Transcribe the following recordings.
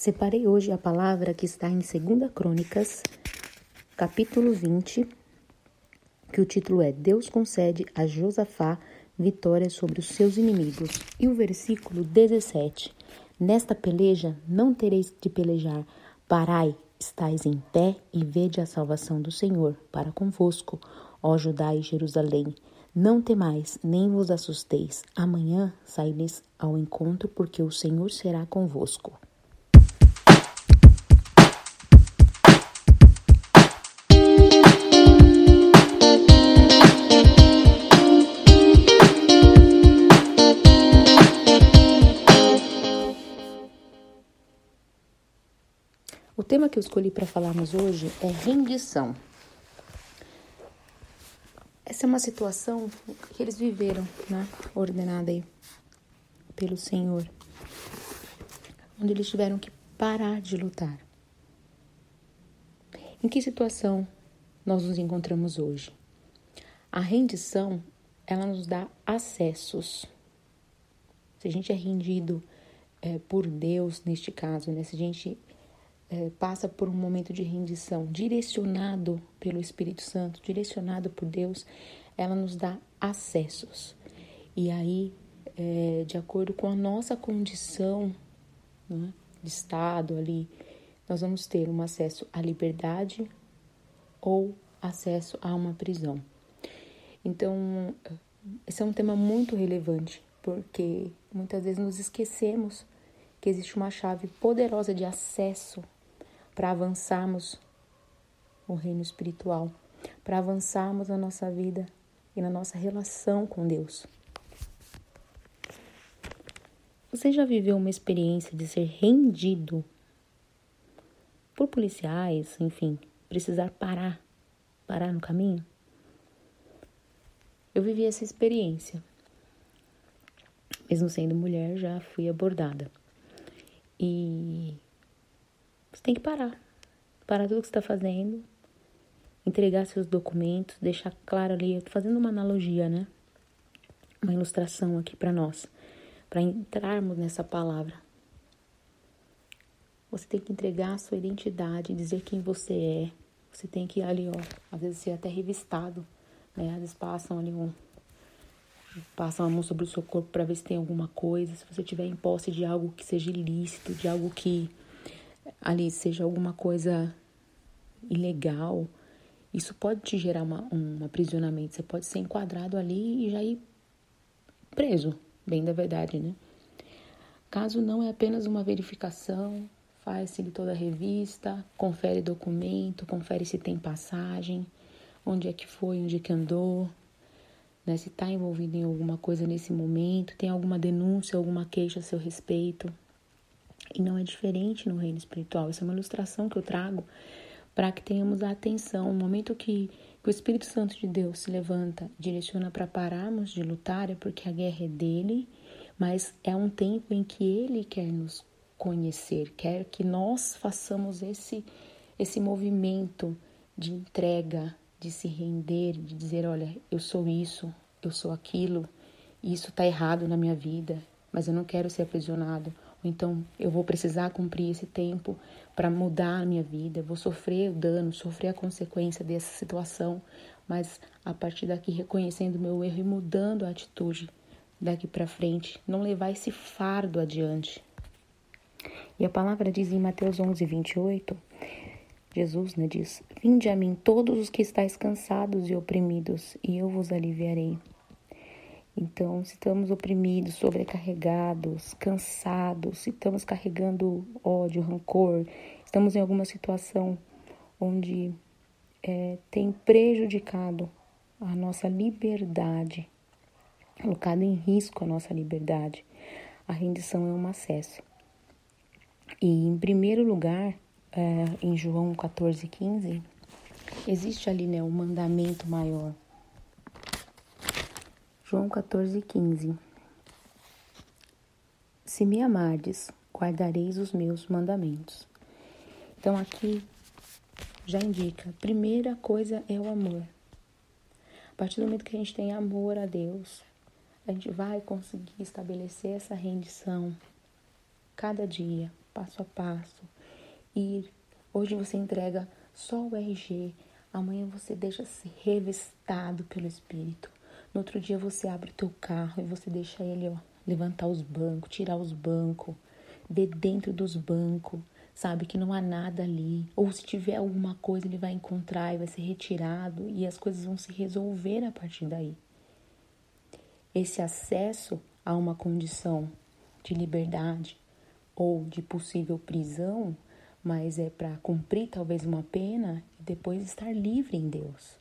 Separei hoje a palavra que está em 2 Crônicas, capítulo 20, que o título é Deus concede a Josafá vitória sobre os seus inimigos. E o versículo 17: Nesta peleja não tereis de pelejar, parai, estais em pé e vede a salvação do Senhor para convosco, ó Judá e Jerusalém. Não temais, nem vos assusteis. Amanhã saireis ao encontro, porque o Senhor será convosco. O tema que eu escolhi para falarmos hoje é rendição. Essa é uma situação que eles viveram, né? Ordenada aí pelo Senhor, onde eles tiveram que parar de lutar. Em que situação nós nos encontramos hoje? A rendição, ela nos dá acessos. Se a gente é rendido é, por Deus, neste caso, né? Se a gente é, passa por um momento de rendição, direcionado pelo Espírito Santo, direcionado por Deus, ela nos dá acessos. E aí, é, de acordo com a nossa condição né, de estado ali, nós vamos ter um acesso à liberdade ou acesso a uma prisão. Então, esse é um tema muito relevante, porque muitas vezes nos esquecemos que existe uma chave poderosa de acesso para avançarmos no reino espiritual, para avançarmos na nossa vida e na nossa relação com Deus. Você já viveu uma experiência de ser rendido por policiais, enfim, precisar parar, parar no caminho? Eu vivi essa experiência. Mesmo sendo mulher, já fui abordada. E você tem que parar. Parar tudo que você está fazendo, entregar seus documentos, deixar claro ali. Eu tô fazendo uma analogia, né? Uma ilustração aqui para nós, para entrarmos nessa palavra. Você tem que entregar a sua identidade, dizer quem você é. Você tem que ir ali, ó, às vezes ser até revistado, né? Às vezes passam ali um passam a mão sobre o seu corpo para ver se tem alguma coisa, se você tiver em posse de algo que seja ilícito, de algo que ali seja alguma coisa ilegal, isso pode te gerar uma, um aprisionamento. Você pode ser enquadrado ali e já ir preso, bem da verdade, né? Caso não é apenas uma verificação, faz-se toda a revista, confere documento, confere se tem passagem, onde é que foi, onde é que andou, né? Se está envolvido em alguma coisa nesse momento, tem alguma denúncia, alguma queixa a seu respeito. E não é diferente no reino espiritual. Essa é uma ilustração que eu trago para que tenhamos a atenção. No momento que, que o Espírito Santo de Deus se levanta, direciona para pararmos de lutar, é porque a guerra é dele, mas é um tempo em que ele quer nos conhecer, quer que nós façamos esse, esse movimento de entrega, de se render, de dizer: olha, eu sou isso, eu sou aquilo, isso está errado na minha vida, mas eu não quero ser aprisionado ou então eu vou precisar cumprir esse tempo para mudar a minha vida, vou sofrer o dano, sofrer a consequência dessa situação, mas a partir daqui reconhecendo meu erro e mudando a atitude daqui para frente, não levar esse fardo adiante. E a palavra diz em Mateus 11, 28, Jesus né, diz: Vinde a mim todos os que estáis cansados e oprimidos, e eu vos aliviarei. Então, se estamos oprimidos, sobrecarregados, cansados, se estamos carregando ódio, rancor, estamos em alguma situação onde é, tem prejudicado a nossa liberdade, colocado em risco a nossa liberdade, a rendição é um acesso. E em primeiro lugar, é, em João 14,15, existe ali né, um mandamento maior João 14, 15. Se me amardes, guardareis os meus mandamentos. Então aqui já indica, primeira coisa é o amor. A partir do momento que a gente tem amor a Deus, a gente vai conseguir estabelecer essa rendição cada dia, passo a passo. Ir. Hoje você entrega só o RG, amanhã você deixa ser revistado pelo Espírito. No outro dia você abre o teu carro e você deixa ele ó, levantar os bancos, tirar os bancos, ver dentro dos bancos, sabe que não há nada ali. Ou se tiver alguma coisa, ele vai encontrar e vai ser retirado e as coisas vão se resolver a partir daí. Esse acesso a uma condição de liberdade ou de possível prisão, mas é para cumprir talvez uma pena e depois estar livre em Deus.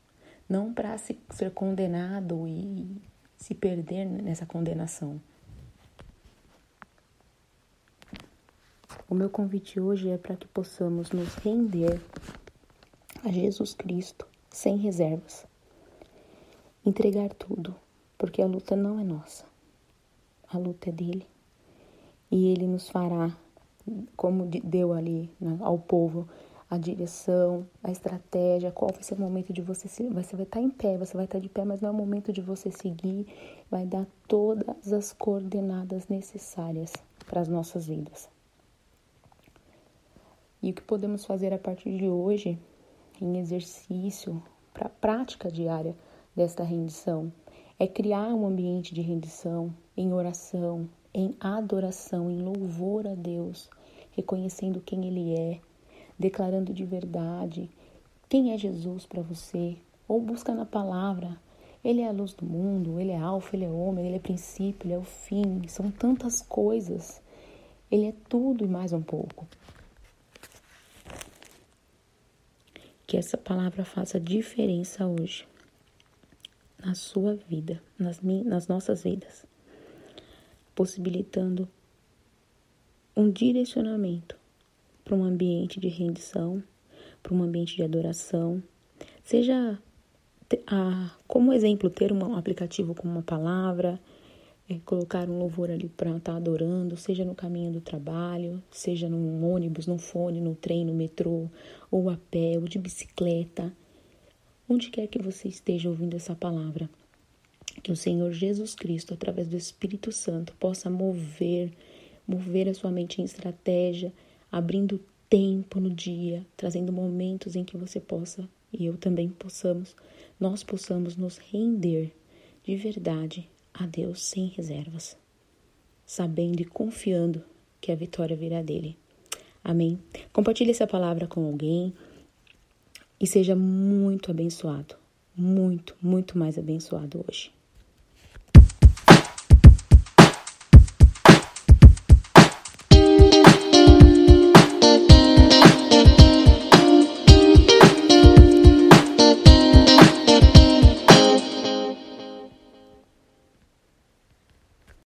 Não para ser condenado e se perder nessa condenação. O meu convite hoje é para que possamos nos render a Jesus Cristo sem reservas. Entregar tudo, porque a luta não é nossa. A luta é dele. E ele nos fará, como deu ali né, ao povo, a direção, a estratégia, qual vai ser o momento de você se, você vai estar em pé, você vai estar de pé, mas não é o momento de você seguir, vai dar todas as coordenadas necessárias para as nossas vidas. E o que podemos fazer a partir de hoje em exercício para a prática diária desta rendição é criar um ambiente de rendição em oração, em adoração, em louvor a Deus, reconhecendo quem Ele é, declarando de verdade quem é Jesus para você, ou busca na palavra. Ele é a luz do mundo, ele é alfa, ele é homem, ele é princípio, ele é o fim. São tantas coisas. Ele é tudo e mais um pouco. Que essa palavra faça diferença hoje na sua vida, nas, nas nossas vidas, possibilitando um direcionamento para um ambiente de rendição, para um ambiente de adoração, seja a, como exemplo ter um aplicativo com uma palavra, é, colocar um louvor ali para estar tá adorando, seja no caminho do trabalho, seja num ônibus, no fone, no trem, no metrô, ou a pé, ou de bicicleta, onde quer que você esteja ouvindo essa palavra. Que o Senhor Jesus Cristo, através do Espírito Santo, possa mover, mover a sua mente em estratégia, abrindo tempo no dia, trazendo momentos em que você possa, e eu também possamos, nós possamos nos render de verdade a Deus sem reservas, sabendo e confiando que a vitória virá dele. Amém? Compartilhe essa palavra com alguém e seja muito abençoado, muito, muito mais abençoado hoje.